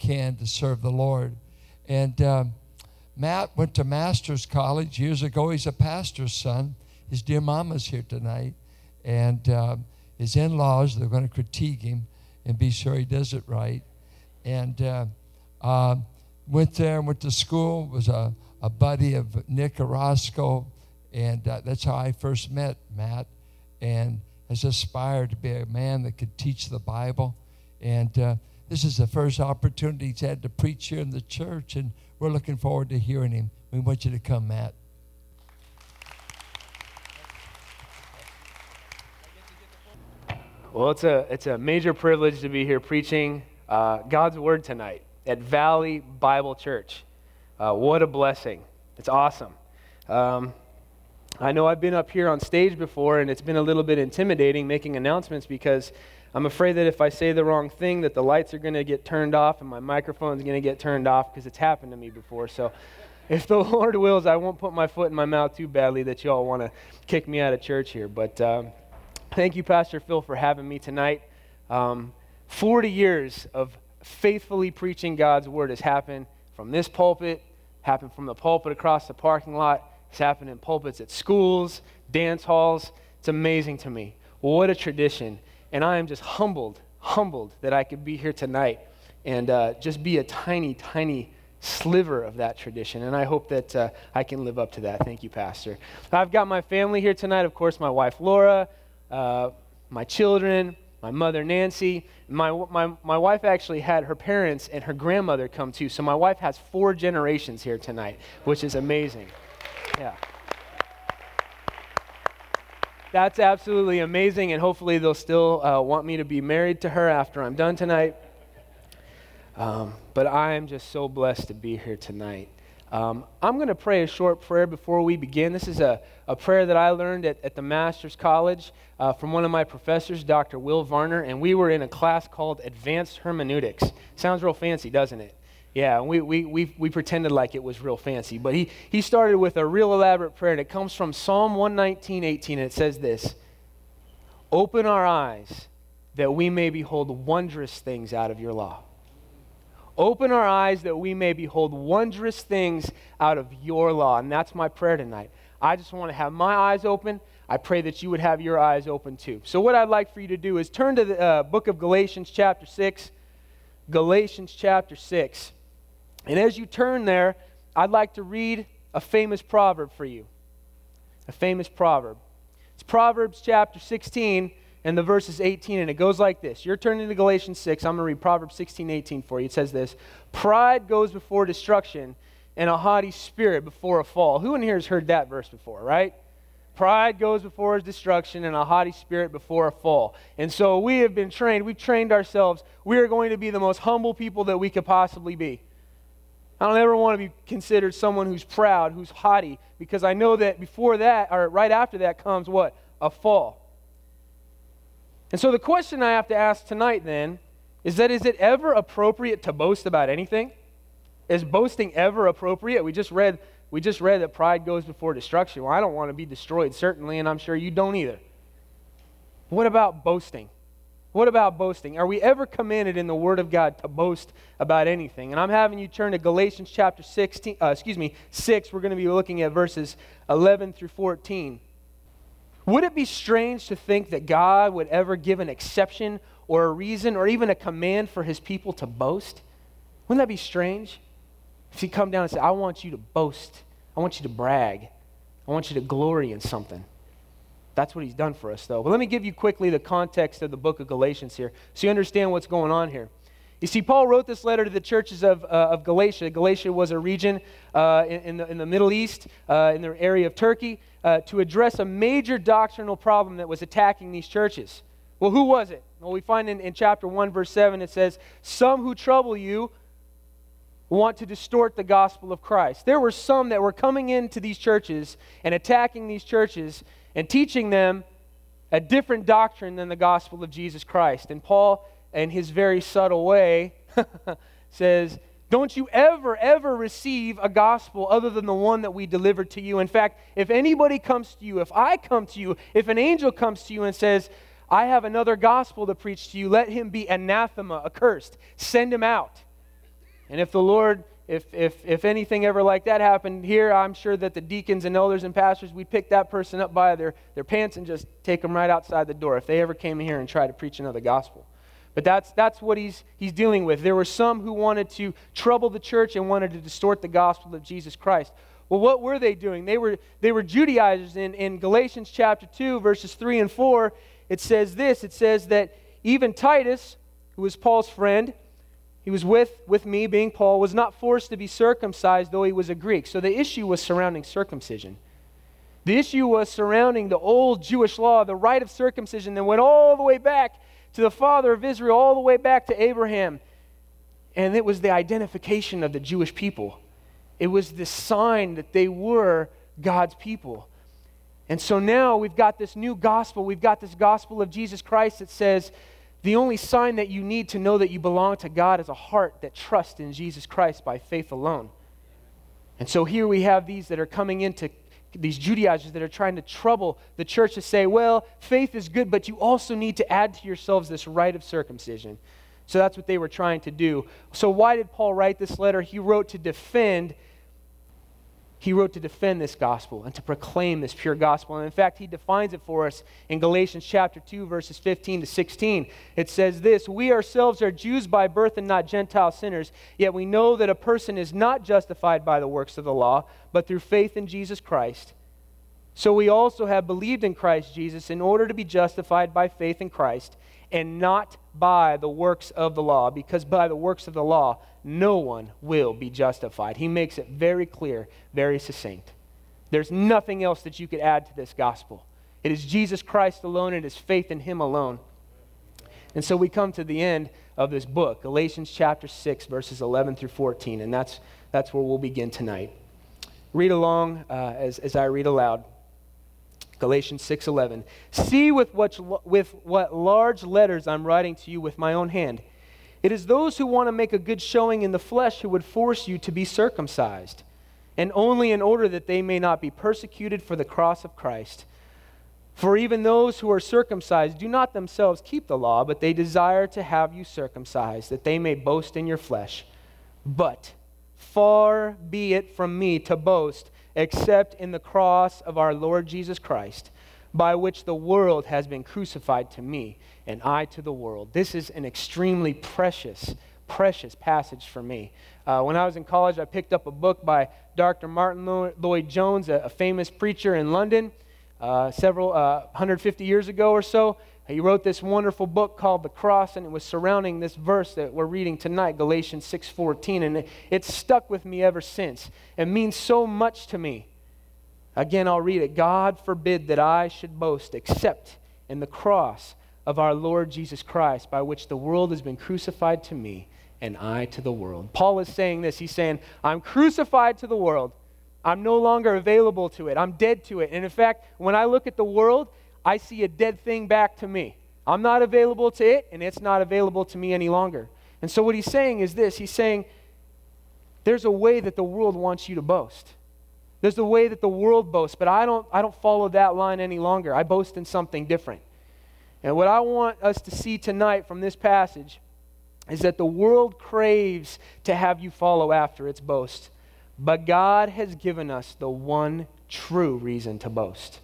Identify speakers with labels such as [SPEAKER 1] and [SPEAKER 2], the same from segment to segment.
[SPEAKER 1] can to serve the Lord. And um, Matt went to Master's College years ago. He's a pastor's son. His dear mama's here tonight. And uh, his in laws, they're going to critique him and be sure he does it right. And uh, uh, went there and went to school, was a, a buddy of Nick Orozco. And uh, that's how I first met Matt. And has aspired to be a man that could teach the Bible. And uh, this is the first opportunity he's had to preach here in the church. And we're looking forward to hearing him. We want you to come, Matt.
[SPEAKER 2] Well, it's a, it's a major privilege to be here preaching uh, God's Word tonight at Valley Bible Church. Uh, what a blessing. It's awesome. Um, I know I've been up here on stage before, and it's been a little bit intimidating making announcements because I'm afraid that if I say the wrong thing, that the lights are going to get turned off and my microphone's going to get turned off because it's happened to me before. So if the Lord wills, I won't put my foot in my mouth too badly that you all want to kick me out of church here. But um, thank you, Pastor Phil, for having me tonight. Um, 40 years of faithfully preaching God's word has happened from this pulpit, happened from the pulpit across the parking lot, it's happened in pulpits at schools, dance halls. It's amazing to me. What a tradition. And I am just humbled, humbled that I could be here tonight and uh, just be a tiny, tiny sliver of that tradition. And I hope that uh, I can live up to that. Thank you, Pastor. I've got my family here tonight. Of course, my wife, Laura, uh, my children, my mother, Nancy. My, my, my wife actually had her parents and her grandmother come too. So my wife has four generations here tonight, which is amazing. Yeah. That's absolutely amazing, and hopefully they'll still uh, want me to be married to her after I'm done tonight. Um, but I am just so blessed to be here tonight. Um, I'm going to pray a short prayer before we begin. This is a, a prayer that I learned at, at the Master's College uh, from one of my professors, Dr. Will Varner, and we were in a class called Advanced Hermeneutics. Sounds real fancy, doesn't it? Yeah, we, we, we, we pretended like it was real fancy. But he, he started with a real elaborate prayer, and it comes from Psalm 119, 18, and it says this Open our eyes that we may behold wondrous things out of your law. Open our eyes that we may behold wondrous things out of your law. And that's my prayer tonight. I just want to have my eyes open. I pray that you would have your eyes open too. So, what I'd like for you to do is turn to the uh, book of Galatians, chapter 6. Galatians, chapter 6. And as you turn there, I'd like to read a famous proverb for you. A famous proverb. It's Proverbs chapter 16 and the verses 18, and it goes like this. You're turning to Galatians 6. I'm going to read Proverbs 16, 18 for you. It says this Pride goes before destruction, and a haughty spirit before a fall. Who in here has heard that verse before, right? Pride goes before his destruction, and a haughty spirit before a fall. And so we have been trained, we've trained ourselves. We are going to be the most humble people that we could possibly be. I don't ever want to be considered someone who's proud, who's haughty, because I know that before that, or right after that, comes what? A fall. And so the question I have to ask tonight then is that is it ever appropriate to boast about anything? Is boasting ever appropriate? We just read we just read that pride goes before destruction. Well, I don't want to be destroyed, certainly, and I'm sure you don't either. What about boasting? What about boasting? Are we ever commanded in the Word of God to boast about anything? And I'm having you turn to Galatians chapter 16, uh, excuse me, 6. We're going to be looking at verses 11 through 14. Would it be strange to think that God would ever give an exception or a reason or even a command for his people to boast? Wouldn't that be strange? If he come down and say, I want you to boast, I want you to brag, I want you to glory in something. That's what he's done for us, though. But let me give you quickly the context of the book of Galatians here so you understand what's going on here. You see, Paul wrote this letter to the churches of, uh, of Galatia. Galatia was a region uh, in, in, the, in, the, Middle East, uh, in the area of Turkey, uh, to address a major doctrinal problem that was attacking these churches. Well, who was it? Well, we find in, in chapter 1, verse 7, it says, Some who trouble you want to distort the gospel of Christ. There were some that were coming into these churches and attacking these churches and teaching them a different doctrine than the gospel of Jesus Christ. And Paul, in his very subtle way, says, Don't you ever, ever receive a gospel other than the one that we delivered to you. In fact, if anybody comes to you, if I come to you, if an angel comes to you and says, I have another gospel to preach to you, let him be anathema, accursed. Send him out. And if the Lord, if, if, if anything ever like that happened here, I'm sure that the deacons and elders and pastors, we'd pick that person up by their, their pants and just take them right outside the door if they ever came in here and tried to preach another gospel. But that's, that's what he's, he's dealing with. There were some who wanted to trouble the church and wanted to distort the gospel of Jesus Christ. Well, what were they doing? They were, they were Judaizers. In, in Galatians chapter 2, verses 3 and 4, it says this it says that even Titus, who was Paul's friend, he was with, with me, being Paul, was not forced to be circumcised, though he was a Greek. So the issue was surrounding circumcision. The issue was surrounding the old Jewish law, the rite of circumcision that went all the way back to the father of Israel, all the way back to Abraham. And it was the identification of the Jewish people. It was the sign that they were God's people. And so now we've got this new gospel. We've got this gospel of Jesus Christ that says the only sign that you need to know that you belong to God is a heart that trusts in Jesus Christ by faith alone. And so here we have these that are coming into these Judaizers that are trying to trouble the church to say, well, faith is good, but you also need to add to yourselves this rite of circumcision. So that's what they were trying to do. So why did Paul write this letter? He wrote to defend he wrote to defend this gospel and to proclaim this pure gospel. And in fact, he defines it for us in Galatians chapter 2, verses 15 to 16. It says this We ourselves are Jews by birth and not Gentile sinners, yet we know that a person is not justified by the works of the law, but through faith in Jesus Christ. So we also have believed in Christ Jesus in order to be justified by faith in Christ and not by the works of the law, because by the works of the law, no one will be justified. He makes it very clear, very succinct. There's nothing else that you could add to this gospel. It is Jesus Christ alone, it is faith in Him alone. And so we come to the end of this book, Galatians chapter 6, verses 11 through 14, and that's, that's where we'll begin tonight. Read along uh, as, as I read aloud. Galatians 6:11. See with what, with what large letters I'm writing to you with my own hand. It is those who want to make a good showing in the flesh who would force you to be circumcised, and only in order that they may not be persecuted for the cross of Christ. For even those who are circumcised do not themselves keep the law, but they desire to have you circumcised, that they may boast in your flesh. But far be it from me to boast except in the cross of our Lord Jesus Christ, by which the world has been crucified to me and I to the world. This is an extremely precious, precious passage for me. Uh, when I was in college, I picked up a book by Dr. Martin Lloyd Jones, a, a famous preacher in London, uh, several uh, 150 years ago or so. He wrote this wonderful book called The Cross, and it was surrounding this verse that we're reading tonight, Galatians 6.14, and it, it's stuck with me ever since. It means so much to me. Again, I'll read it. God forbid that I should boast except in the cross of our Lord Jesus Christ, by which the world has been crucified to me and I to the world. Paul is saying this. He's saying, I'm crucified to the world. I'm no longer available to it. I'm dead to it. And in fact, when I look at the world, I see a dead thing back to me. I'm not available to it, and it's not available to me any longer. And so, what he's saying is this He's saying, there's a way that the world wants you to boast. There's a way that the world boasts, but I don't, I don't follow that line any longer. I boast in something different. And what I want us to see tonight from this passage is that the world craves to have you follow after its boast. But God has given us the one true reason to boast.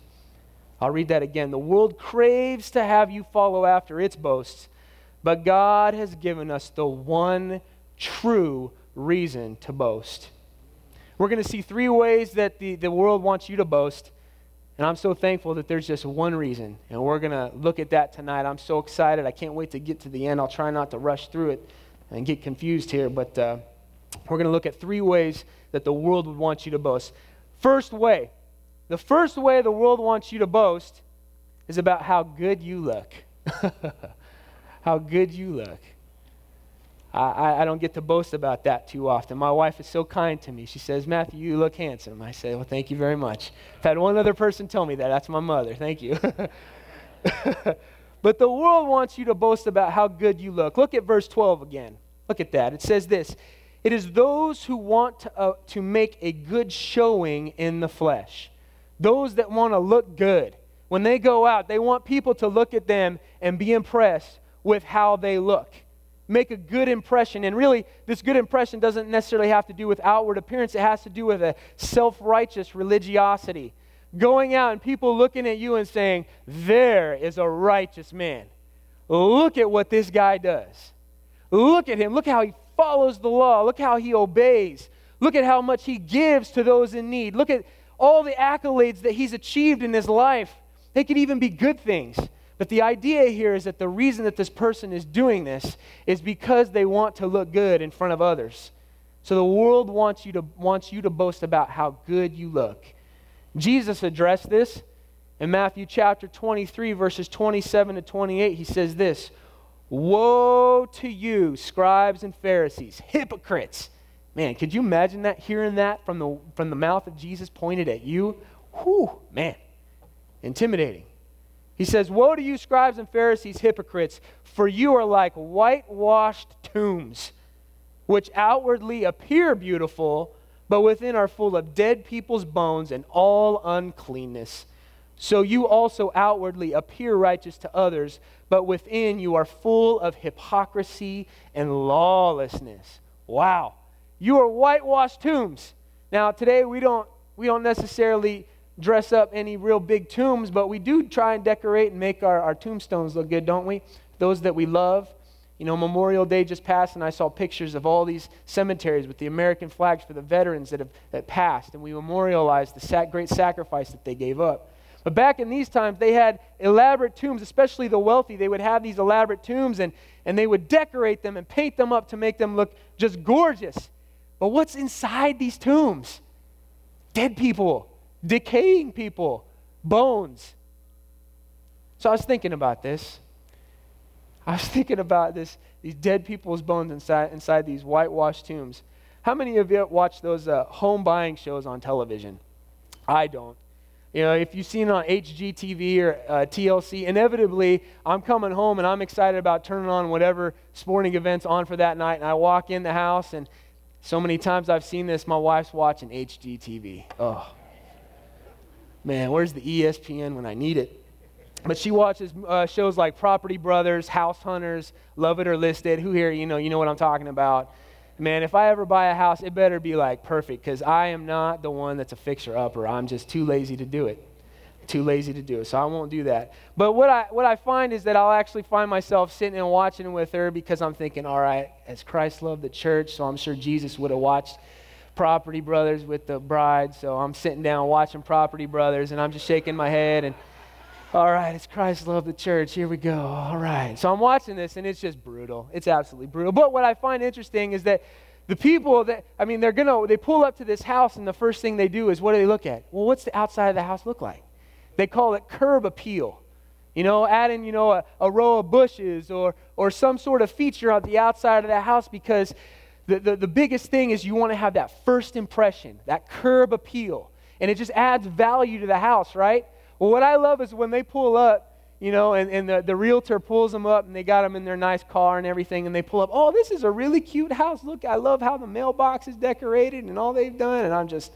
[SPEAKER 2] I'll read that again. The world craves to have you follow after its boasts, but God has given us the one true reason to boast. We're going to see three ways that the, the world wants you to boast. And I'm so thankful that there's just one reason. And we're going to look at that tonight. I'm so excited. I can't wait to get to the end. I'll try not to rush through it and get confused here. But uh, we're going to look at three ways that the world would want you to boast. First way the first way the world wants you to boast is about how good you look. how good you look. I, I, don't get to boast about that too often. My wife is so kind to me. She says, Matthew, you look handsome. I say, Well, thank you very much. I've had one other person tell me that. That's my mother. Thank you. but the world wants you to boast about how good you look. Look at verse 12 again. Look at that. It says this It is those who want to, uh, to make a good showing in the flesh those that want to look good. When they go out, they want people to look at them and be impressed with how they look. make a good impression. And really, this good impression doesn't necessarily have to do with outward appearance, it has to do with a self righteous religiosity. Going out and people looking at you and saying, There is a righteous man. Look at what this guy does. Look at him. Look how he follows the law. Look how he obeys. Look at how much he gives to those in need. Look at all the accolades that he's achieved in his life. They could even be good things. But the idea here is that the reason that this person is doing this is because they want to look good in front of others. So the world wants you to, wants you to boast about how good you look. Jesus addressed this in Matthew chapter 23, verses 27 to 28. He says this Woe to you, scribes and Pharisees, hypocrites! Man, could you imagine that, hearing that from the, from the mouth of Jesus pointed at you? Whew, man, intimidating. He says, Woe to you, scribes and Pharisees, hypocrites, for you are like whitewashed tombs, which outwardly appear beautiful, but within are full of dead people's bones and all uncleanness. So you also outwardly appear righteous to others, but within you are full of hypocrisy and lawlessness. Wow. You are whitewashed tombs. Now, today we don't, we don't necessarily dress up any real big tombs, but we do try and decorate and make our, our tombstones look good, don't we? Those that we love. You know, Memorial Day just passed, and I saw pictures of all these cemeteries with the American flags for the veterans that have that passed, and we memorialized the sac- great sacrifice that they gave up. But back in these times, they had elaborate tombs, especially the wealthy. They would have these elaborate tombs, and, and they would decorate them and paint them up to make them look just gorgeous. But what's inside these tombs? Dead people decaying people, bones. So I was thinking about this. I was thinking about this, these dead people's bones inside, inside these whitewashed tombs. How many of you watch those uh, home buying shows on television? I don't. You know, if you've seen it on HGTV or uh, TLC, inevitably I'm coming home and I'm excited about turning on whatever sporting event's on for that night, and I walk in the house, and so many times I've seen this, my wife's watching HGTV. Oh, man, where's the ESPN when I need it? But she watches uh, shows like Property Brothers, House Hunters, Love It or List It. Who here, you know, you know what I'm talking about. Man, if I ever buy a house, it better be like perfect because I am not the one that's a fixer upper. I'm just too lazy to do it. Too lazy to do it. So I won't do that. But what I, what I find is that I'll actually find myself sitting and watching with her because I'm thinking, all right, as Christ loved the church, so I'm sure Jesus would have watched Property Brothers with the bride. So I'm sitting down watching Property Brothers and I'm just shaking my head and all right, it's Christ loved the church. Here we go. All right. So I'm watching this and it's just brutal. It's absolutely brutal. But what I find interesting is that the people that I mean they're to they pull up to this house and the first thing they do is what do they look at? Well, what's the outside of the house look like? They call it curb appeal. You know, adding, you know, a, a row of bushes or or some sort of feature on the outside of the house because the, the, the biggest thing is you want to have that first impression, that curb appeal. And it just adds value to the house, right? Well, what I love is when they pull up, you know, and, and the, the realtor pulls them up and they got them in their nice car and everything, and they pull up, oh, this is a really cute house. Look, I love how the mailbox is decorated and all they've done. And I'm just,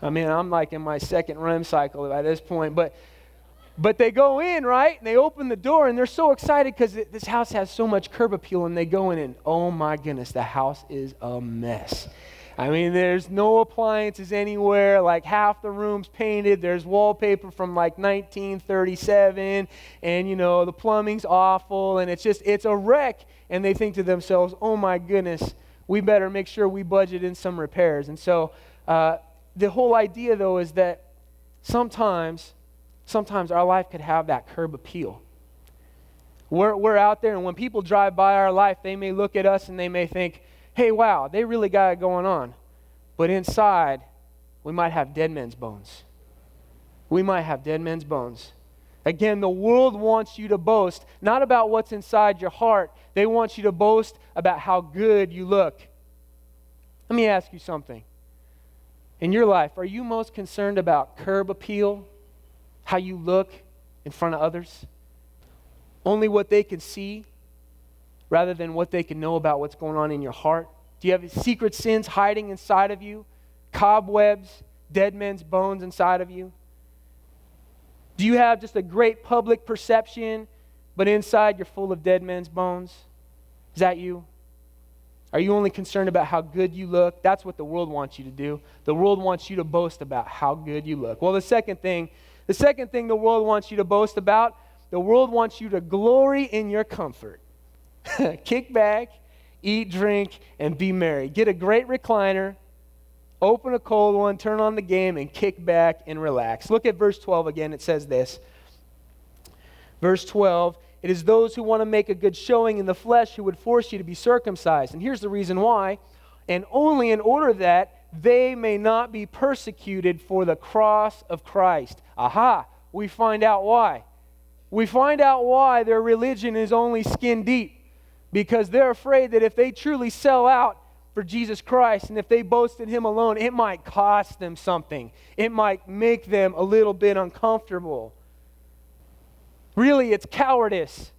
[SPEAKER 2] I mean, I'm like in my second REM cycle by this point. But but they go in, right? And they open the door and they're so excited because this house has so much curb appeal. And they go in and, oh my goodness, the house is a mess. I mean, there's no appliances anywhere. Like half the room's painted. There's wallpaper from like 1937. And, you know, the plumbing's awful. And it's just, it's a wreck. And they think to themselves, oh my goodness, we better make sure we budget in some repairs. And so uh, the whole idea, though, is that sometimes sometimes our life could have that curb appeal. We're, we're out there, and when people drive by our life, they may look at us and they may think, hey, wow, they really got it going on. But inside, we might have dead men's bones. We might have dead men's bones. Again, the world wants you to boast not about what's inside your heart, they want you to boast about how good you look. Let me ask you something. In your life, are you most concerned about curb appeal how you look in front of others, only what they can see rather than what they can know about what's going on in your heart? Do you have secret sins hiding inside of you? Cobwebs, dead men's bones inside of you? Do you have just a great public perception, but inside you're full of dead men's bones? Is that you? Are you only concerned about how good you look? That's what the world wants you to do. The world wants you to boast about how good you look. Well, the second thing, the second thing the world wants you to boast about, the world wants you to glory in your comfort. Kick back, eat, drink, and be merry. Get a great recliner, open a cold one, turn on the game, and kick back and relax. Look at verse 12 again. It says this. Verse 12 it is those who want to make a good showing in the flesh who would force you to be circumcised. And here's the reason why. And only in order that they may not be persecuted for the cross of Christ. Aha, we find out why. We find out why their religion is only skin deep. Because they're afraid that if they truly sell out for Jesus Christ and if they boast in Him alone, it might cost them something. It might make them a little bit uncomfortable. Really, it's cowardice.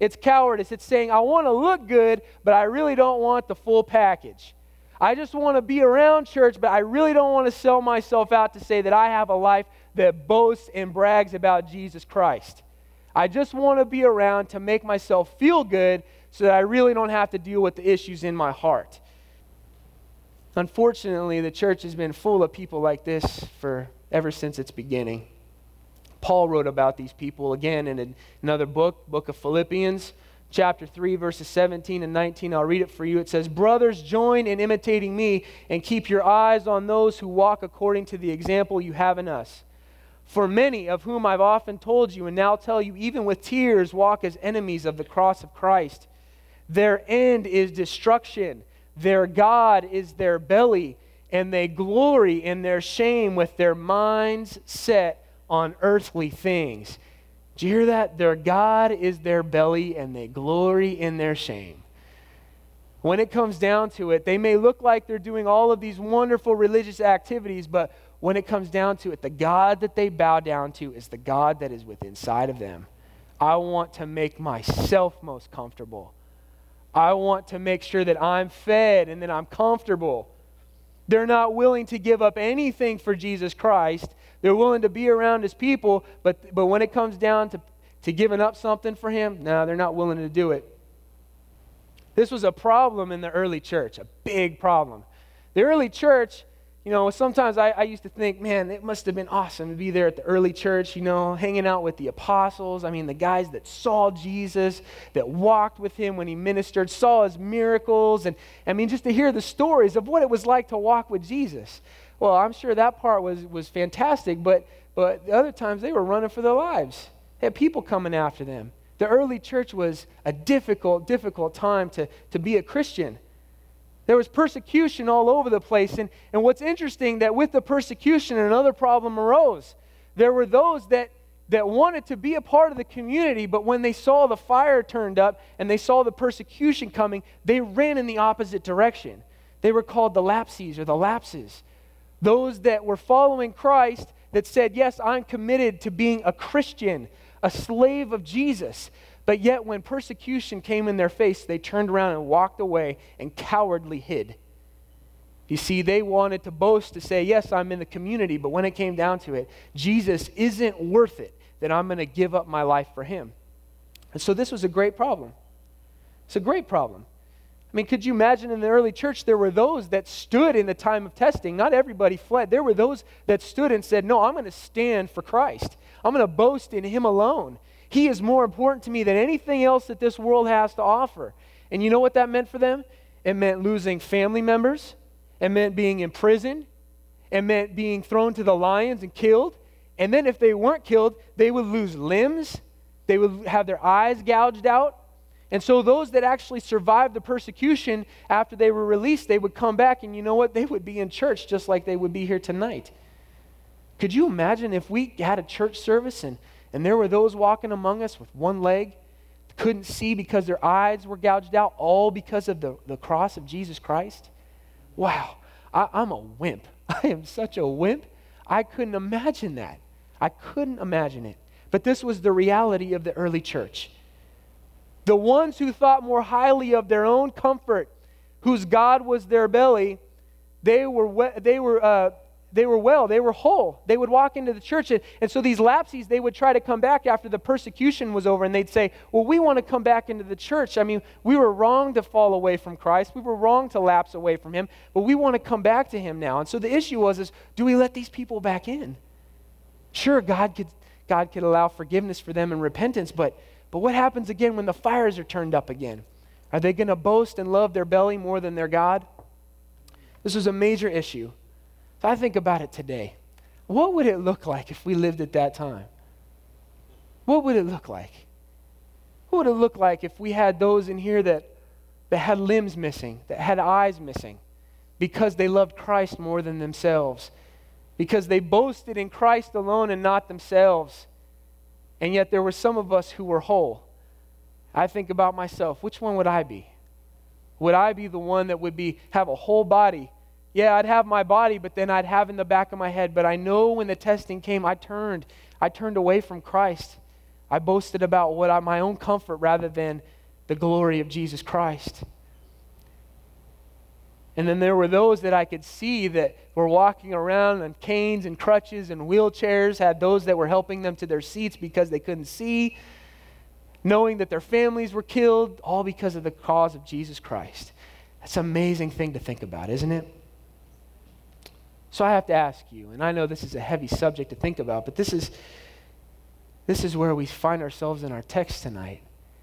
[SPEAKER 2] It's cowardice. It's saying, I want to look good, but I really don't want the full package. I just want to be around church, but I really don't want to sell myself out to say that I have a life that boasts and brags about Jesus Christ. I just want to be around to make myself feel good so that I really don't have to deal with the issues in my heart. Unfortunately, the church has been full of people like this for ever since its beginning. Paul wrote about these people again in another book, book of Philippians, chapter 3, verses 17 and 19. I'll read it for you. It says, Brothers, join in imitating me and keep your eyes on those who walk according to the example you have in us. For many of whom I've often told you and now tell you, even with tears, walk as enemies of the cross of Christ. Their end is destruction, their God is their belly, and they glory in their shame with their minds set on earthly things. Do you hear that? Their God is their belly and they glory in their shame. When it comes down to it, they may look like they're doing all of these wonderful religious activities, but when it comes down to it, the God that they bow down to is the God that is within inside of them. I want to make myself most comfortable. I want to make sure that I'm fed and that I'm comfortable. They're not willing to give up anything for Jesus Christ. They're willing to be around his people, but, but when it comes down to, to giving up something for him, no, they're not willing to do it. This was a problem in the early church, a big problem. The early church you know, sometimes I, I, used to think, man, it must have been awesome to be there at the early church, you know, hanging out with the apostles. I mean, the guys that saw Jesus, that walked with him when he ministered, saw his miracles. And I mean, just to hear the stories of what it was like to walk with Jesus. Well, I'm sure that part was, was fantastic, but, but the other times they were running for their lives. They had people coming after them. The early church was a difficult, difficult time to, to be a Christian. There was persecution all over the place. And, and what's interesting that with the persecution, another problem arose. There were those that, that wanted to be a part of the community, but when they saw the fire turned up and they saw the persecution coming, they ran in the opposite direction. They were called the lapses or the lapses. Those that were following Christ that said, Yes, I'm committed to being a Christian, a slave of Jesus. But yet, when persecution came in their face, they turned around and walked away and cowardly hid. You see, they wanted to boast to say, Yes, I'm in the community, but when it came down to it, Jesus isn't worth it that I'm going to give up my life for him. And so this was a great problem. It's a great problem. I mean, could you imagine in the early church, there were those that stood in the time of testing. Not everybody fled. There were those that stood and said, No, I'm going to stand for Christ. I'm going to boast in Him alone. He is more important to me than anything else that this world has to offer. And you know what that meant for them? It meant losing family members, it meant being imprisoned, it meant being thrown to the lions and killed. And then if they weren't killed, they would lose limbs, they would have their eyes gouged out. And so those that actually survived the persecution after they were released, they would come back and you know what? They would be in church just like they would be here tonight. Could you imagine if we had a church service and and there were those walking among us with one leg, couldn't see because their eyes were gouged out, all because of the, the cross of Jesus Christ. Wow, I, I'm a wimp. I am such a wimp. I couldn't imagine that. I couldn't imagine it. But this was the reality of the early church. The ones who thought more highly of their own comfort, whose God was their belly, they were, they were uh, they were well, they were whole. They would walk into the church. And, and so these lapses, they would try to come back after the persecution was over and they'd say, Well, we want to come back into the church. I mean, we were wrong to fall away from Christ. We were wrong to lapse away from Him, but we want to come back to Him now. And so the issue was, is do we let these people back in? Sure, God could, God could allow forgiveness for them and repentance, but, but what happens again when the fires are turned up again? Are they going to boast and love their belly more than their God? This was a major issue. So I think about it today. What would it look like if we lived at that time? What would it look like? What would it look like if we had those in here that, that had limbs missing, that had eyes missing, because they loved Christ more than themselves, because they boasted in Christ alone and not themselves, and yet there were some of us who were whole? I think about myself. Which one would I be? Would I be the one that would be have a whole body yeah, I'd have my body, but then I'd have in the back of my head. But I know when the testing came, I turned. I turned away from Christ. I boasted about what I, my own comfort rather than the glory of Jesus Christ. And then there were those that I could see that were walking around on canes and crutches and wheelchairs, had those that were helping them to their seats because they couldn't see, knowing that their families were killed, all because of the cause of Jesus Christ. That's an amazing thing to think about, isn't it? So I have to ask you, and I know this is a heavy subject to think about, but this is, this is where we find ourselves in our text tonight.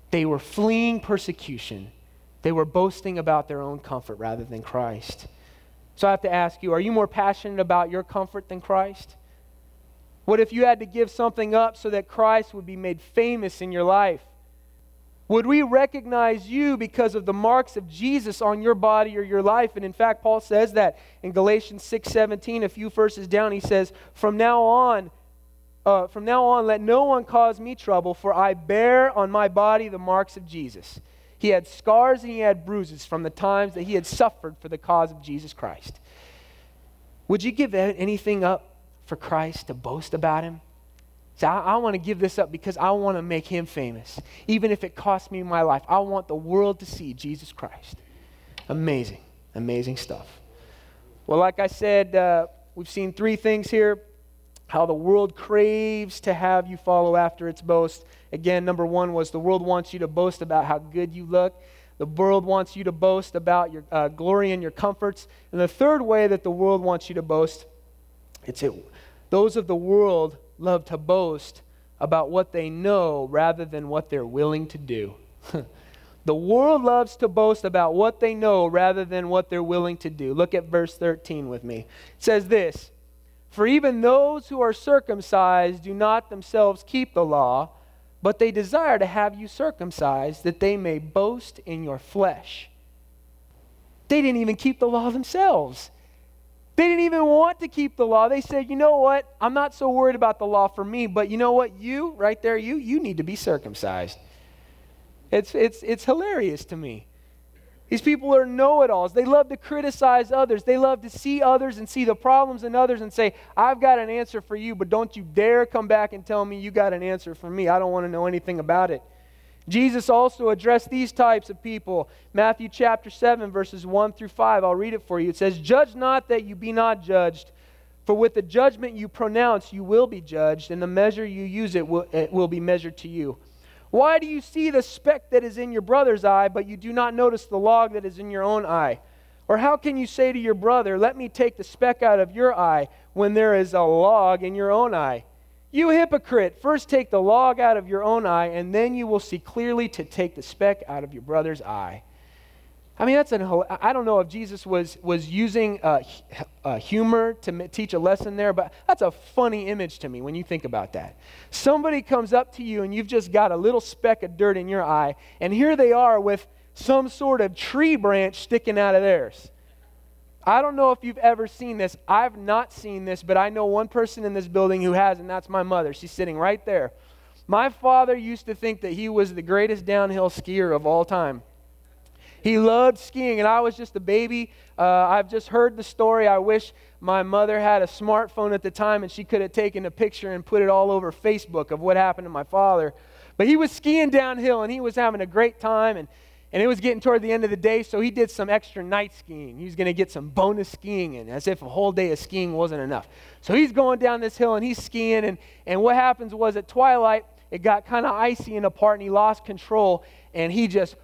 [SPEAKER 2] They were fleeing persecution, they were boasting about their own comfort rather than Christ. So I have to ask you, are you more passionate about your comfort than Christ? What if you had to give something up so that Christ would be made famous in your life? Would we recognize you because of the marks of Jesus on your body or your life? And in fact, Paul says that in Galatians 6:17, a few verses down, he says, "From now on, uh, from now on, let no one cause me trouble, for I bear on my body the marks of Jesus." He had scars and he had bruises from the times that he had suffered for the cause of Jesus Christ. Would you give anything up for Christ to boast about him? Say, I, I want to give this up because I want to make him famous. Even if it costs me my life, I want the world to see Jesus Christ. Amazing, amazing stuff. Well, like I said, uh, we've seen three things here how the world craves to have you follow after its boast. Again, number one was the world wants you to boast about how good you look. The world wants you to boast about your uh, glory and your comforts. And the third way that the world wants you to boast, it's it, those of the world love to boast about what they know rather than what they're willing to do. the world loves to boast about what they know rather than what they're willing to do. Look at verse 13 with me. It says this For even those who are circumcised do not themselves keep the law, but they desire to have you circumcised that they may boast in your flesh. They didn't even keep the law themselves. They didn't even want to keep the law. They said, you know what? I'm not so worried about the law for me, but you know what? You, right there, you, you need to be circumcised. It's, it's, it's hilarious to me. These people are know it alls. They love to criticize others. They love to see others and see the problems in others and say, I've got an answer for you, but don't you dare come back and tell me you got an answer for me. I don't want to know anything about it. Jesus also addressed these types of people. Matthew chapter 7, verses 1 through 5. I'll read it for you. It says, Judge not that you be not judged, for with the judgment you pronounce, you will be judged, and the measure you use it will, it will be measured to you. Why do you see the speck that is in your brother's eye, but you do not notice the log that is in your own eye? Or how can you say to your brother, Let me take the speck out of your eye, when there is a log in your own eye? You hypocrite, first take the log out of your own eye, and then you will see clearly to take the speck out of your brother's eye. I mean, that's an, I don't know if Jesus was, was using uh, uh, humor to teach a lesson there, but that's a funny image to me when you think about that. Somebody comes up to you and you've just got a little speck of dirt in your eye, and here they are with some sort of tree branch sticking out of theirs. I don't know if you've ever seen this. I've not seen this, but I know one person in this building who has, and that's my mother. She's sitting right there. My father used to think that he was the greatest downhill skier of all time. He loved skiing, and I was just a baby. Uh, I've just heard the story. I wish my mother had a smartphone at the time and she could have taken a picture and put it all over Facebook of what happened to my father. But he was skiing downhill and he was having a great time. And and it was getting toward the end of the day, so he did some extra night skiing. He was going to get some bonus skiing in, as if a whole day of skiing wasn't enough. So he's going down this hill and he's skiing, and, and what happens was at twilight, it got kind of icy in a part, and he lost control, and he just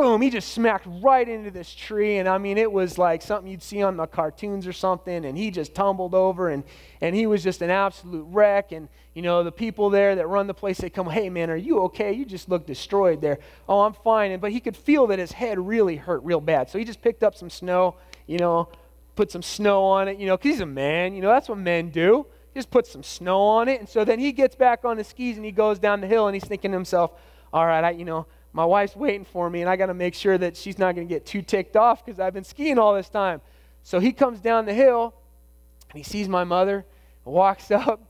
[SPEAKER 2] boom, he just smacked right into this tree. And I mean, it was like something you'd see on the cartoons or something. And he just tumbled over and, and he was just an absolute wreck. And, you know, the people there that run the place, they come, hey, man, are you okay? You just look destroyed there. Oh, I'm fine. And, but he could feel that his head really hurt real bad. So he just picked up some snow, you know, put some snow on it, you know, because he's a man. You know, that's what men do. Just put some snow on it. And so then he gets back on his skis and he goes down the hill and he's thinking to himself, all right, I, you know, my wife's waiting for me, and I got to make sure that she's not going to get too ticked off because I've been skiing all this time. So he comes down the hill, and he sees my mother, and walks up,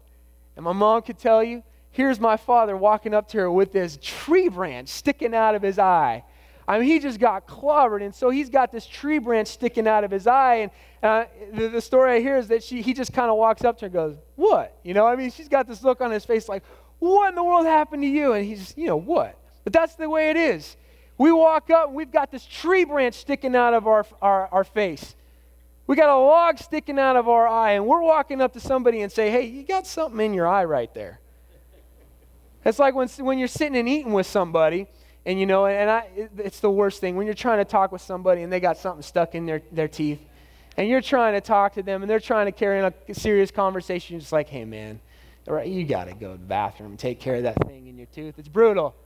[SPEAKER 2] and my mom could tell you, here's my father walking up to her with this tree branch sticking out of his eye. I mean, he just got clobbered, and so he's got this tree branch sticking out of his eye. And uh, the, the, story I hear is that she, he just kind of walks up to her and goes, "What?" You know, I mean, she's got this look on his face like, "What in the world happened to you?" And he's, you know, what? But that's the way it is. We walk up and we've got this tree branch sticking out of our, our, our face. We got a log sticking out of our eye, and we're walking up to somebody and say, Hey, you got something in your eye right there. It's like when, when you're sitting and eating with somebody, and you know, and I, it's the worst thing when you're trying to talk with somebody and they got something stuck in their, their teeth, and you're trying to talk to them and they're trying to carry on a serious conversation. You're just like, Hey, man, you got to go to the bathroom take care of that thing in your tooth. It's brutal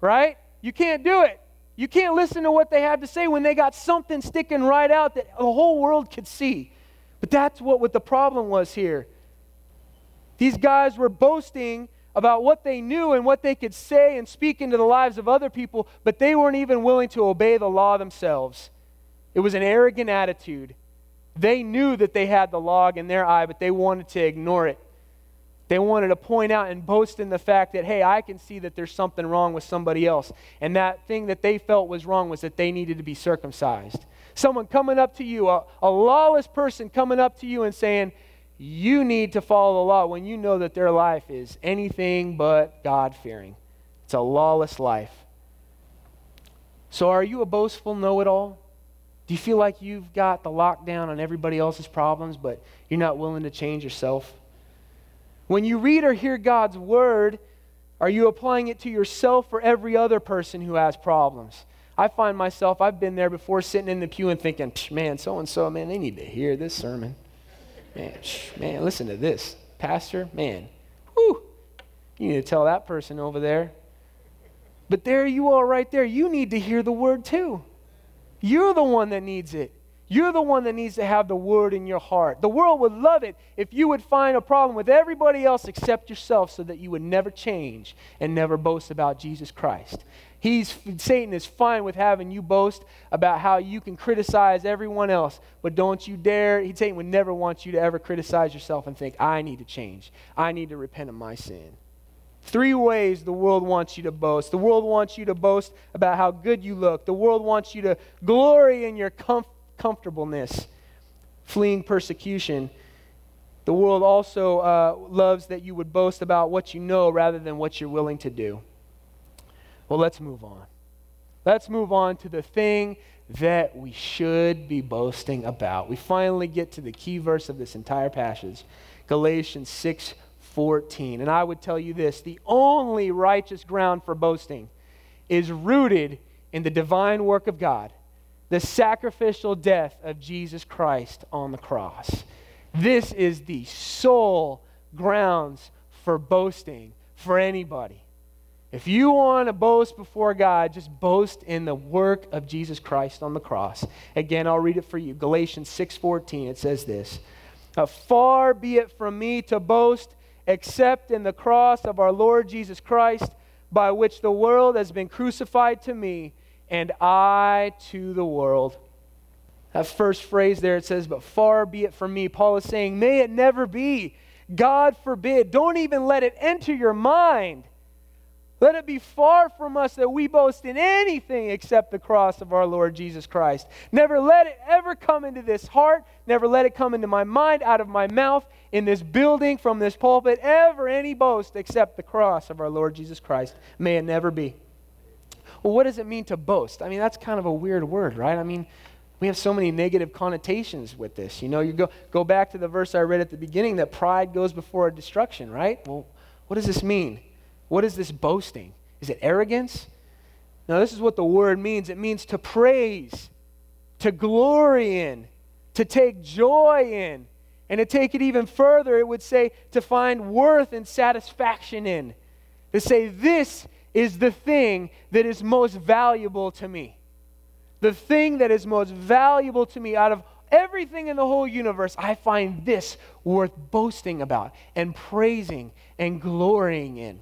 [SPEAKER 2] right? You can't do it. You can't listen to what they have to say when they got something sticking right out that the whole world could see. But that's what, what the problem was here. These guys were boasting about what they knew and what they could say and speak into the lives of other people, but they weren't even willing to obey the law themselves. It was an arrogant attitude. They knew that they had the log in their eye, but they wanted to ignore it. They wanted to point out and boast in the fact that, hey, I can see that there's something wrong with somebody else. And that thing that they felt was wrong was that they needed to be circumcised. Someone coming up to you, a, a lawless person coming up to you and saying, you need to follow the law when you know that their life is anything but God fearing. It's a lawless life. So, are you a boastful know it all? Do you feel like you've got the lockdown on everybody else's problems, but you're not willing to change yourself? When you read or hear God's word, are you applying it to yourself or every other person who has problems? I find myself, I've been there before sitting in the pew and thinking, man, so and so, man, they need to hear this sermon. Man, man, listen to this. Pastor, man, whew, you need to tell that person over there. But there you are right there. You need to hear the word too. You're the one that needs it. You're the one that needs to have the word in your heart. The world would love it if you would find a problem with everybody else except yourself so that you would never change and never boast about Jesus Christ. He's, Satan is fine with having you boast about how you can criticize everyone else, but don't you dare, he, Satan would never want you to ever criticize yourself and think, I need to change. I need to repent of my sin. Three ways the world wants you to boast. The world wants you to boast about how good you look. The world wants you to glory in your comfort comfortableness, fleeing persecution. The world also uh, loves that you would boast about what you know rather than what you're willing to do. Well, let's move on. Let's move on to the thing that we should be boasting about. We finally get to the key verse of this entire passage, Galatians 6 14. And I would tell you this the only righteous ground for boasting is rooted in the divine work of God the sacrificial death of Jesus Christ on the cross. This is the sole grounds for boasting for anybody. If you want to boast before God, just boast in the work of Jesus Christ on the cross. Again, I'll read it for you. Galatians 6:14 it says this. Uh, far be it from me to boast except in the cross of our Lord Jesus Christ, by which the world has been crucified to me and I to the world. That first phrase there, it says, But far be it from me. Paul is saying, May it never be. God forbid. Don't even let it enter your mind. Let it be far from us that we boast in anything except the cross of our Lord Jesus Christ. Never let it ever come into this heart. Never let it come into my mind, out of my mouth, in this building, from this pulpit, ever any boast except the cross of our Lord Jesus Christ. May it never be. Well, what does it mean to boast? I mean, that's kind of a weird word, right? I mean, we have so many negative connotations with this. You know, you go, go back to the verse I read at the beginning that pride goes before destruction, right? Well, what does this mean? What is this boasting? Is it arrogance? Now, this is what the word means it means to praise, to glory in, to take joy in. And to take it even further, it would say to find worth and satisfaction in. To say, this is the thing that is most valuable to me. The thing that is most valuable to me out of everything in the whole universe, I find this worth boasting about and praising and glorying in.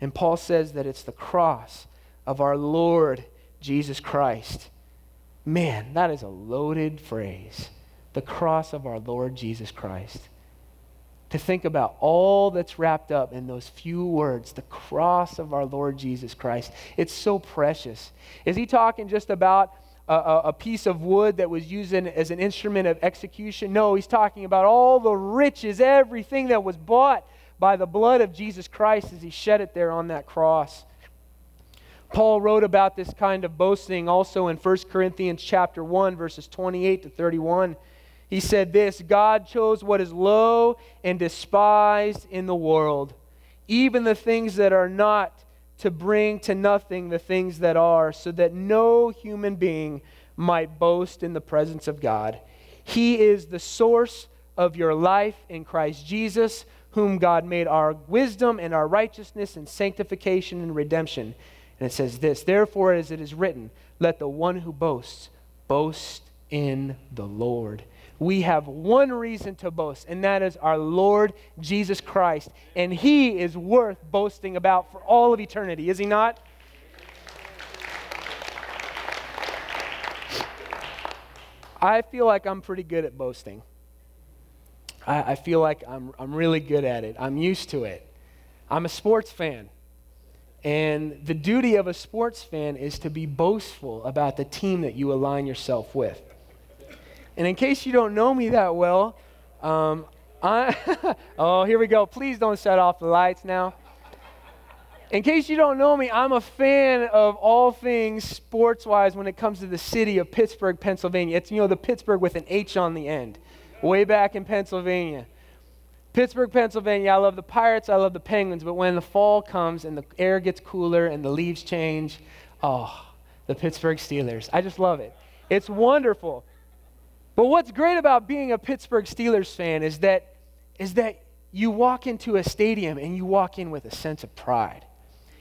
[SPEAKER 2] And Paul says that it's the cross of our Lord Jesus Christ. Man, that is a loaded phrase. The cross of our Lord Jesus Christ. To think about all that's wrapped up in those few words, the cross of our Lord Jesus Christ. It's so precious. Is he talking just about a, a, piece of wood that was used in, as an instrument of execution. No, he's talking about all the riches, everything that was bought by the blood of Jesus Christ as he shed it there on that cross. Paul wrote about this kind of boasting also in 1 Corinthians chapter 1 verses 28 to 31. He said this, God chose what is low and despised in the world, even the things that are not to bring to nothing the things that are, so that no human being might boast in the presence of God. He is the source of your life in Christ Jesus, whom God made our wisdom and our righteousness and sanctification and redemption. And it says this Therefore, as it is written, let the one who boasts boast in the Lord we have one reason to boast, and that is our Lord Jesus Christ. And he is worth boasting about for all of eternity, is he not? I feel like I'm pretty good at boasting. I, I, feel like I'm, I'm really good at it. I'm used to it. I'm a sports fan. And the duty of a sports fan is to be boastful about the team that you align yourself with. And in case you don't know me that well, um, I, oh, here we go. Please don't shut off the lights now. In case you don't know me, I'm a fan of all things sports wise when it comes to the city of Pittsburgh, Pennsylvania. It's, you know, the Pittsburgh with an H on the end, way back in Pennsylvania. Pittsburgh, Pennsylvania, I love the Pirates, I love the Penguins, but when the fall comes and the air gets cooler and the leaves change, oh, the Pittsburgh Steelers. I just love it. It's wonderful. But what's great about being a Pittsburgh Steelers fan is that, is that you walk into a stadium and you walk in with a sense of pride.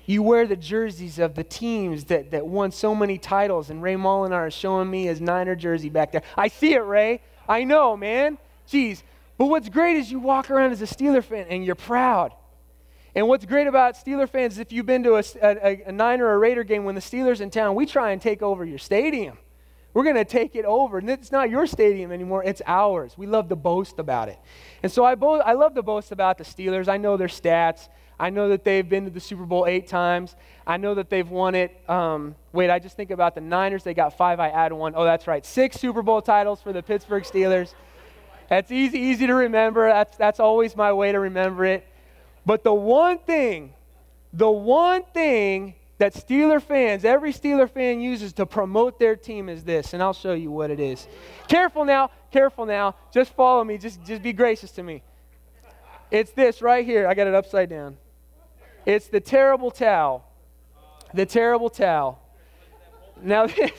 [SPEAKER 2] You wear the jerseys of the teams that, that won so many titles, and Ray Molinar is showing me his Niner jersey back there. I see it, Ray. I know, man. Jeez. But what's great is you walk around as a Steeler fan and you're proud. And what's great about Steeler fans is if you've been to a, a, a Niner or a Raider game when the Steelers in town, we try and take over your stadium. We're going to take it over. And it's not your stadium anymore, it's ours. We love to boast about it. And so I, bo- I love to boast about the Steelers. I know their stats. I know that they've been to the Super Bowl eight times. I know that they've won it. Um, wait, I just think about the Niners. They got five. I add one. Oh, that's right. Six Super Bowl titles for the Pittsburgh Steelers. That's easy, easy to remember. That's, that's always my way to remember it. But the one thing, the one thing that Steeler fans, every Steeler fan uses to promote their team is this, and I'll show you what it is. Careful now, careful now. Just follow me, just, just be gracious to me. It's this right here. I got it upside down. It's the terrible towel. The terrible towel. Now, this,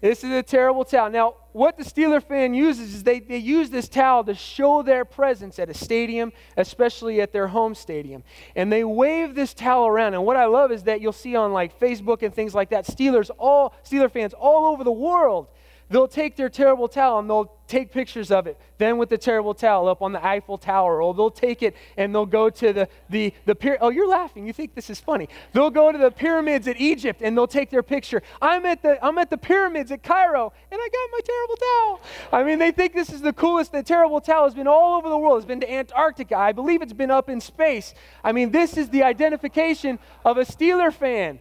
[SPEAKER 2] this is a terrible towel. Now, what the Steeler fan uses is they, they use this towel to show their presence at a stadium, especially at their home stadium. And they wave this towel around. And what I love is that you'll see on like Facebook and things like that, Steelers all Steeler fans all over the world They'll take their terrible towel and they'll take pictures of it. Then with the terrible towel up on the Eiffel Tower, or they'll take it and they'll go to the the the pyra- oh you're laughing. You think this is funny? They'll go to the pyramids at Egypt and they'll take their picture. I'm at the I'm at the pyramids at Cairo and I got my terrible towel. I mean they think this is the coolest. The terrible towel has been all over the world. It's been to Antarctica. I believe it's been up in space. I mean this is the identification of a Steeler fan.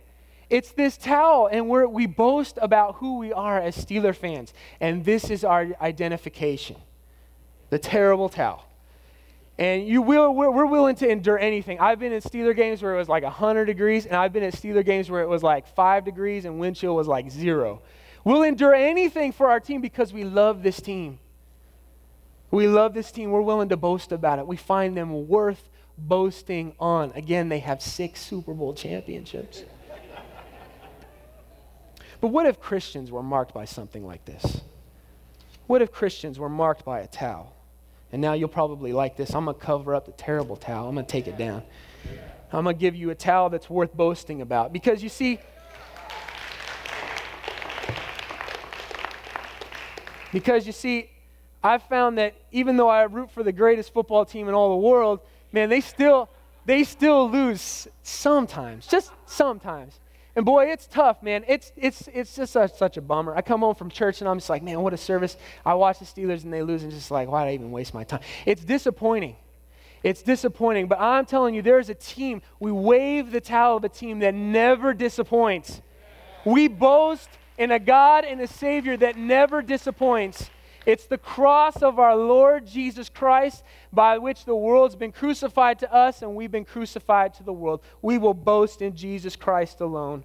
[SPEAKER 2] It's this towel, and we we boast about who we are as Steeler fans. And this is our identification the terrible towel. And you will, we're, we're willing to endure anything. I've been in Steeler games where it was like 100 degrees, and I've been at Steeler games where it was like 5 degrees and wind chill was like zero. We'll endure anything for our team because we love this team. We love this team. We're willing to boast about it. We find them worth boasting on. Again, they have six Super Bowl championships. But what if Christians were marked by something like this? What if Christians were marked by a towel? And now you'll probably like this. I'm going to cover up the terrible towel. I'm going to take it down. I'm going to give you a towel that's worth boasting about. Because you see, because you see, I've found that even though I root for the greatest football team in all the world, man, they still they still lose sometimes, just sometimes. And boy, it's tough, man. It's it's it's just a, such a bummer. I come home from church and I'm just like, man, what a service. I watch the Steelers and they lose and just like, why did I even waste my time? It's disappointing. It's disappointing, but I'm telling you, there's a team. We wave the towel of a team that never disappoints. We boast in a God and a Savior that never disappoints. It's the cross of our Lord Jesus Christ by which the world's been crucified to us and we've been crucified to the world. We will boast in Jesus Christ alone.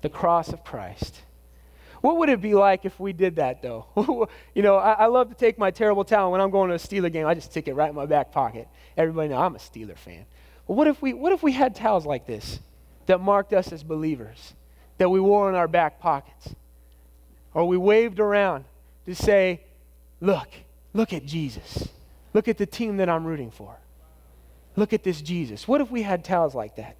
[SPEAKER 2] The cross of Christ. What would it be like if we did that, though? you know, I, I, love to take my terrible towel when I'm going to a Steeler game. I just stick it right in my back pocket. Everybody know I'm a Steeler fan. But what if we, what if we had towels like this that marked us as believers, that we wore in our back pockets, or we waved around to say, look, look at Jesus. Look at the team that I'm rooting for. Look at this Jesus. What if we had towels like that?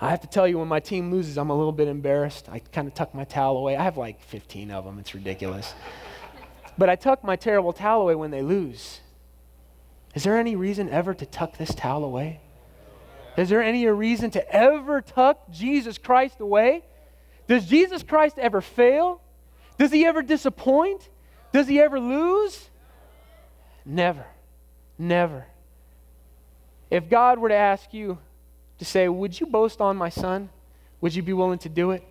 [SPEAKER 2] I have to tell you, when my team loses, I'm a little bit embarrassed. I kind of tuck my towel away. I have like 15 of them. It's ridiculous. but I tuck my terrible towel away when they lose. Is there any reason ever to tuck this towel away? Is there any reason to ever tuck Jesus Christ away? Does Jesus Christ ever fail? Does he ever disappoint? Does he ever lose? Never. Never. If God were to ask you to say, Would you boast on my son? Would you be willing to do it?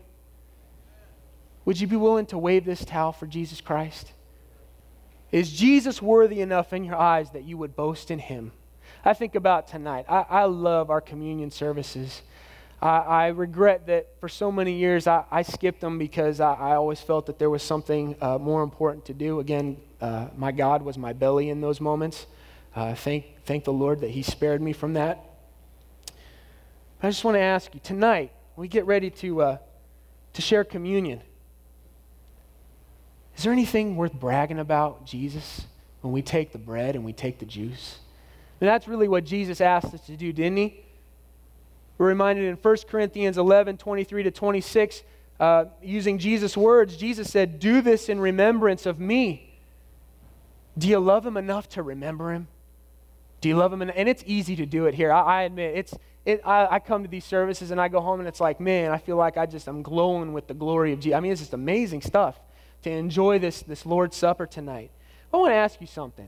[SPEAKER 2] Would you be willing to wave this towel for Jesus Christ? Is Jesus worthy enough in your eyes that you would boast in him? I think about tonight. I, I love our communion services. I, I regret that for so many years I, I skipped them because I, I, always felt that there was something uh, more important to do. Again, uh, my God was my belly in those moments. Uh, thank, thank the Lord that He spared me from that. But I just want to ask you tonight, we get ready to, uh, to share communion. Is there anything worth bragging about Jesus when we take the bread and we take the juice? And that's really what Jesus asked us to do, didn't he? We're reminded in 1 Corinthians 11 23 to 26, uh, using Jesus' words, Jesus said, Do this in remembrance of me. Do you love him enough to remember him? Do you love him? And it's easy to do it here. I, I admit, it's, it, I, I, come to these services and I go home and it's like, man, I feel like I just, I'm glowing with the glory of Jesus. I mean, it's just amazing stuff to enjoy this, this Lord's Supper tonight. I want to ask you something.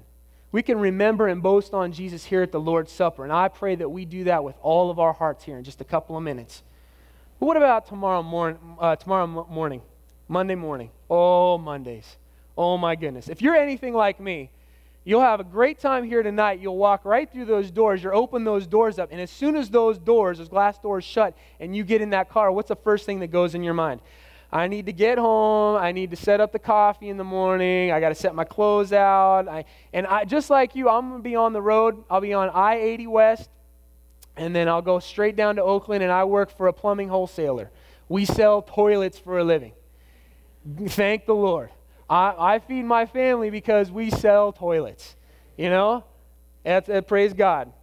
[SPEAKER 2] We can remember and boast on Jesus here at the Lord's Supper, and I pray that we do that with all of our hearts here in just a couple of minutes. But what about tomorrow, morning? uh, tomorrow morning, Monday morning? Oh, Mondays. Oh, my goodness. If you're anything like me, you'll have a great time here tonight. You'll walk right through those doors. You'll open those doors up, and as soon as those doors, those glass doors shut, and you get in that car, what's the first thing that goes in your mind? I need to get home. I need to set up the coffee in the morning. I got to set my clothes out. I, and I, just like you, I'm going to be on the road. I'll be on I 80 West, and then I'll go straight down to Oakland, and I work for a plumbing wholesaler. We sell toilets for a living. Thank the Lord. I, I feed my family because we sell toilets. You know? That's, uh, praise God.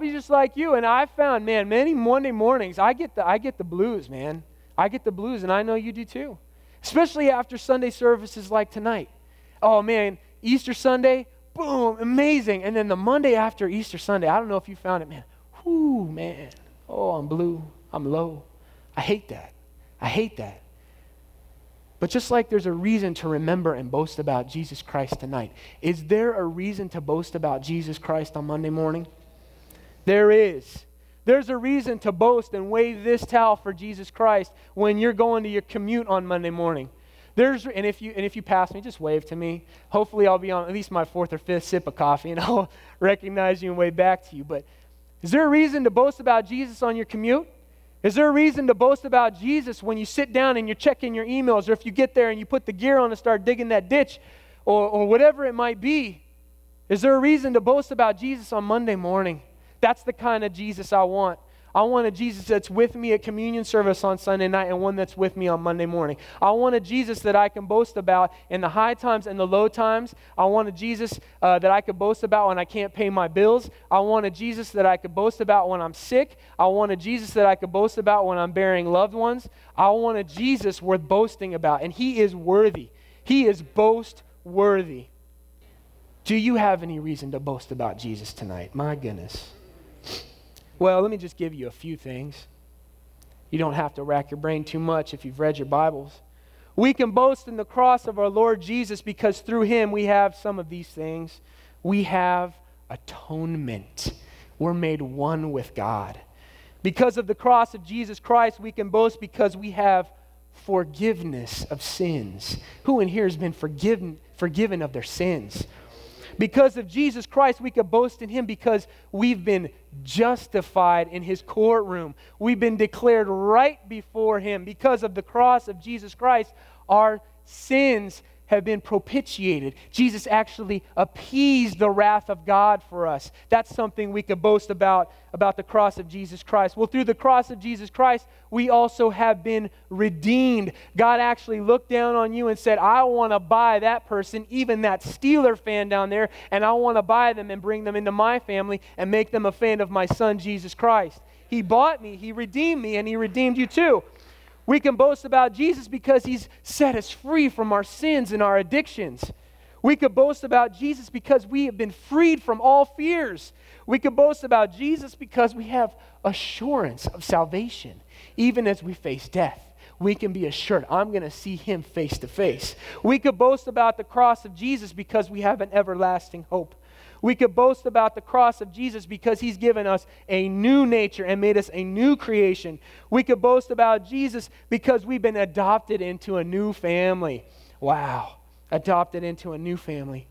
[SPEAKER 2] Be just like you, and I found, man, many Monday mornings, I get the, I get the blues, man. I get the blues, and I know you do too. Especially after Sunday services like tonight. Oh man, Easter Sunday, boom, amazing. And then the Monday after Easter Sunday, I don't know if you found it, man. Whoo, man. Oh, I'm blue. I'm low. I hate that. I hate that. But just like there's a reason to remember and boast about Jesus Christ tonight, is there a reason to boast about Jesus Christ on Monday morning? There is. There's a reason to boast and wave this towel for Jesus Christ when you're going to your commute on Monday morning. There's, and if you and if you pass me, just wave to me. Hopefully, I'll be on at least my fourth or fifth sip of coffee, and I'll recognize you and wave back to you. But is there a reason to boast about Jesus on your commute? Is there a reason to boast about Jesus when you sit down and you're checking your emails, or if you get there and you put the gear on and start digging that ditch, or, or whatever it might be? Is there a reason to boast about Jesus on Monday morning? That's the kind of Jesus I want. I want a Jesus that's with me at communion service on Sunday night and one that's with me on Monday morning. I want a Jesus that I can boast about in the high times and the low times. I want a Jesus uh, that I could boast about when I can't pay my bills. I want a Jesus that I could boast about when I'm sick. I want a Jesus that I could boast about when I'm burying loved ones. I want a Jesus worth boasting about, and He is worthy. He is boast worthy. Do you have any reason to boast about Jesus tonight? My goodness. Well, let me just give you a few things. You don't have to rack your brain too much if you've read your Bibles. We can boast in the cross of our Lord Jesus because through him we have some of these things. We have atonement. We're made one with God. Because of the cross of Jesus Christ, we can boast because we have forgiveness of sins. Who in here has been forgiven, forgiven of their sins? Because of Jesus Christ, we can boast in him because we've been justified in his courtroom. We've been declared right before him. Because of the cross of Jesus Christ, our sins have been propitiated. Jesus actually appeased the wrath of God for us. That's something we could boast about about the cross of Jesus Christ. Well, through the cross of Jesus Christ, we also have been redeemed. God actually looked down on you and said, "I want to buy that person, even that Steeler fan down there, and I want to buy them and bring them into my family and make them a fan of my son Jesus Christ." He bought me, he redeemed me, and he redeemed you too. We can boast about Jesus because he's set us free from our sins and our addictions. We could boast about Jesus because we have been freed from all fears. We could boast about Jesus because we have assurance of salvation, even as we face death. We can be assured, I'm going to see him face to face. We could boast about the cross of Jesus because we have an everlasting hope. We could boast about the cross of Jesus because he's given us a new nature and made us a new creation. We could boast about Jesus because we've been adopted into a new family. Wow, adopted into a new family.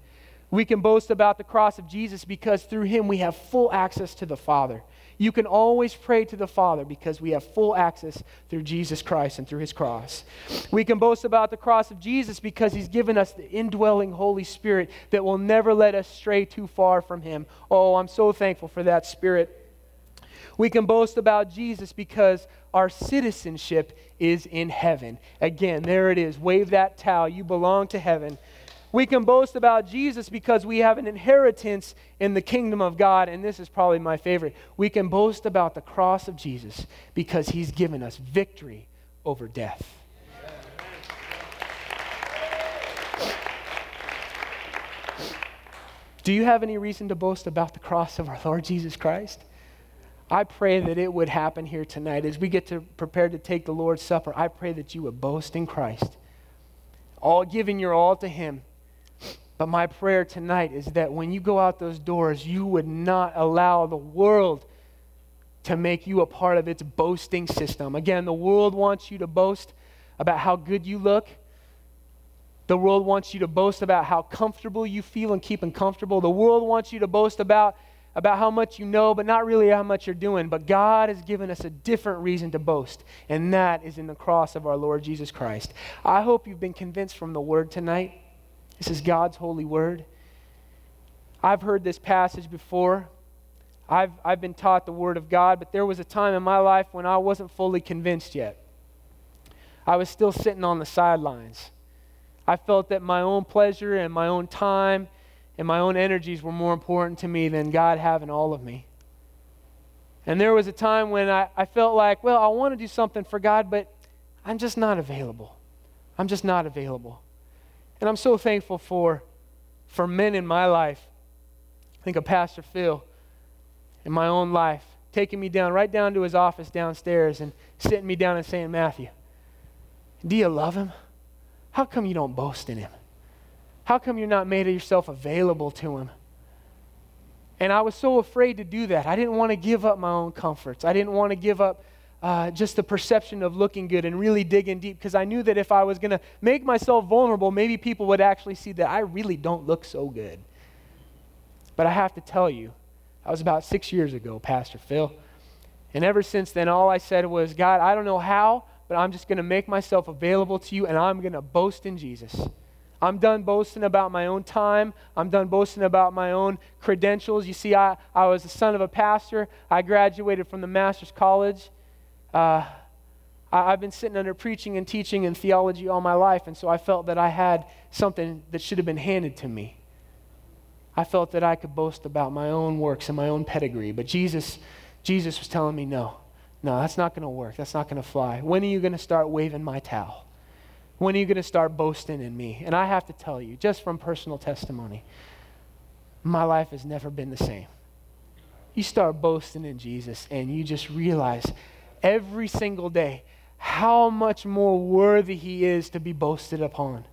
[SPEAKER 2] We can boast about the cross of Jesus because through him we have full access to the Father. You can always pray to the Father because we have full access through Jesus Christ and through his cross. We can boast about the cross of Jesus because he's given us the indwelling Holy Spirit that will never let us stray too far from him. Oh, I'm so thankful for that Spirit. We can boast about Jesus because our citizenship is in heaven. Again, there it is. Wave that towel. You belong to heaven. We can boast about Jesus because we have an inheritance in the kingdom of God. And this is probably my favorite. We can boast about the cross of Jesus because he's given us victory over death. Do you have any reason to boast about the cross of our Lord Jesus Christ? I pray that it would happen here tonight as we get to prepare to take the Lord's Supper. I pray that you would boast in Christ, all giving your all to Him but my prayer tonight is that when you go out those doors, you would not allow the world to make you a part of its boasting system. Again, the world wants you to boast about how good you look. The world wants you to boast about how comfortable you feel and keeping comfortable. The world wants you to boast about, about how much you know, but not really how much you're doing. But God has given us a different reason to boast, and that is in the cross of our Lord Jesus Christ. I hope you've been convinced from the word tonight this is God's holy word. I've heard this passage before. I've, I've been taught the word of God, but there was a time in my life when I wasn't fully convinced yet. I was still sitting on the sidelines. I felt that my own pleasure and my own time and my own energies were more important to me than God having all of me. And there was a time when I, I felt like, well, I want to do something for God, but I'm just not available. I'm just not available. And I'm so thankful for, for men in my life. I think of Pastor Phil in my own life, taking me down, right down to his office downstairs and sitting me down and saying, Matthew, do you love him? How come you don't boast in him? How come you're not made yourself available to him? And I was so afraid to do that. I didn't want to give up my own comforts. I didn't want to give up uh, just the perception of looking good and really digging deep because I knew that if I was going to make myself vulnerable, maybe people would actually see that I really don't look so good. But I have to tell you, that was about six years ago, Pastor Phil. And ever since then, all I said was, God, I don't know how, but I'm just going to make myself available to you and I'm going to boast in Jesus. I'm done boasting about my own time. I'm done boasting about my own credentials. You see, I, I was the son of a pastor. I graduated from the master's college. Uh, I, I've been sitting under preaching and teaching and theology all my life, and so I felt that I had something that should have been handed to me. I felt that I could boast about my own works and my own pedigree, but Jesus, Jesus was telling me, no, no, that's not going to work. That's not going to fly. When are you going to start waving my towel? When are you going to start boasting in me? And I have to tell you, just from personal testimony, my life has never been the same. You start boasting in Jesus, and you just realize every single day how much more worthy he is to be boasted upon.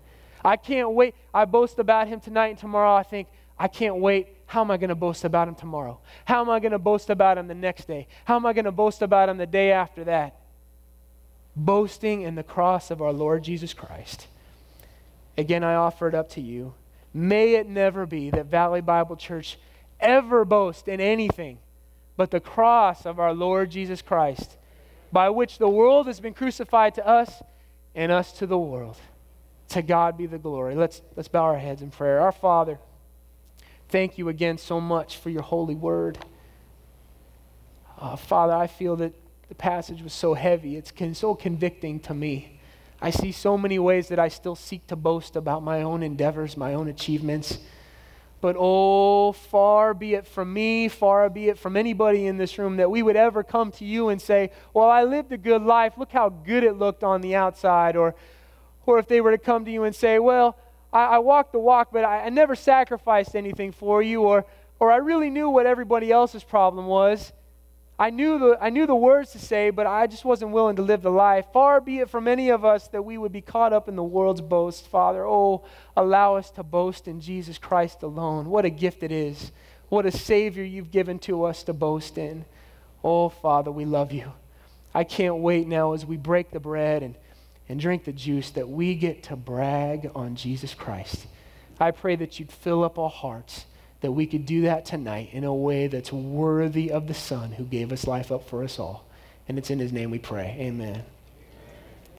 [SPEAKER 2] I can't wait. I boast about him tonight and tomorrow. I think, I can't wait. How am I going to boast about him tomorrow? How am I going to boast about him the next day? How am I going to boast about him the day after that? boasting in the cross of our Lord Jesus Christ. Again, I offer it up to you. May it never be that Valley Bible Church ever boast in anything but the cross of our Lord Jesus Christ, by which the world has been crucified to us and us to the world. To God be the glory. Let's, let's bow our heads in prayer. Our Father, thank you again so much for your holy word. Uh, Father, I feel that the passage was so heavy. It's con- so convicting to me. I see so many ways that I still seek to boast about my own endeavors, my own achievements. But oh, far be it from me, far be it from anybody in this room that we would ever come to you and say, Well, I lived a good life. Look how good it looked on the outside. Or, or if they were to come to you and say, Well, I, I walked the walk, but I, I never sacrificed anything for you. Or, or I really knew what everybody else's problem was. I knew, the, I knew the words to say, but I just wasn't willing to live the life. Far be it from any of us that we would be caught up in the world's boast, Father. Oh, allow us to boast in Jesus Christ alone. What a gift it is. What a Savior you've given to us to boast in. Oh, Father, we love you. I can't wait now as we break the bread and, and drink the juice that we get to brag on Jesus Christ. I pray that you'd fill up our hearts that we could do that tonight in a way that's worthy of the Son who gave us life up for us all. And it's in his name we pray. Amen.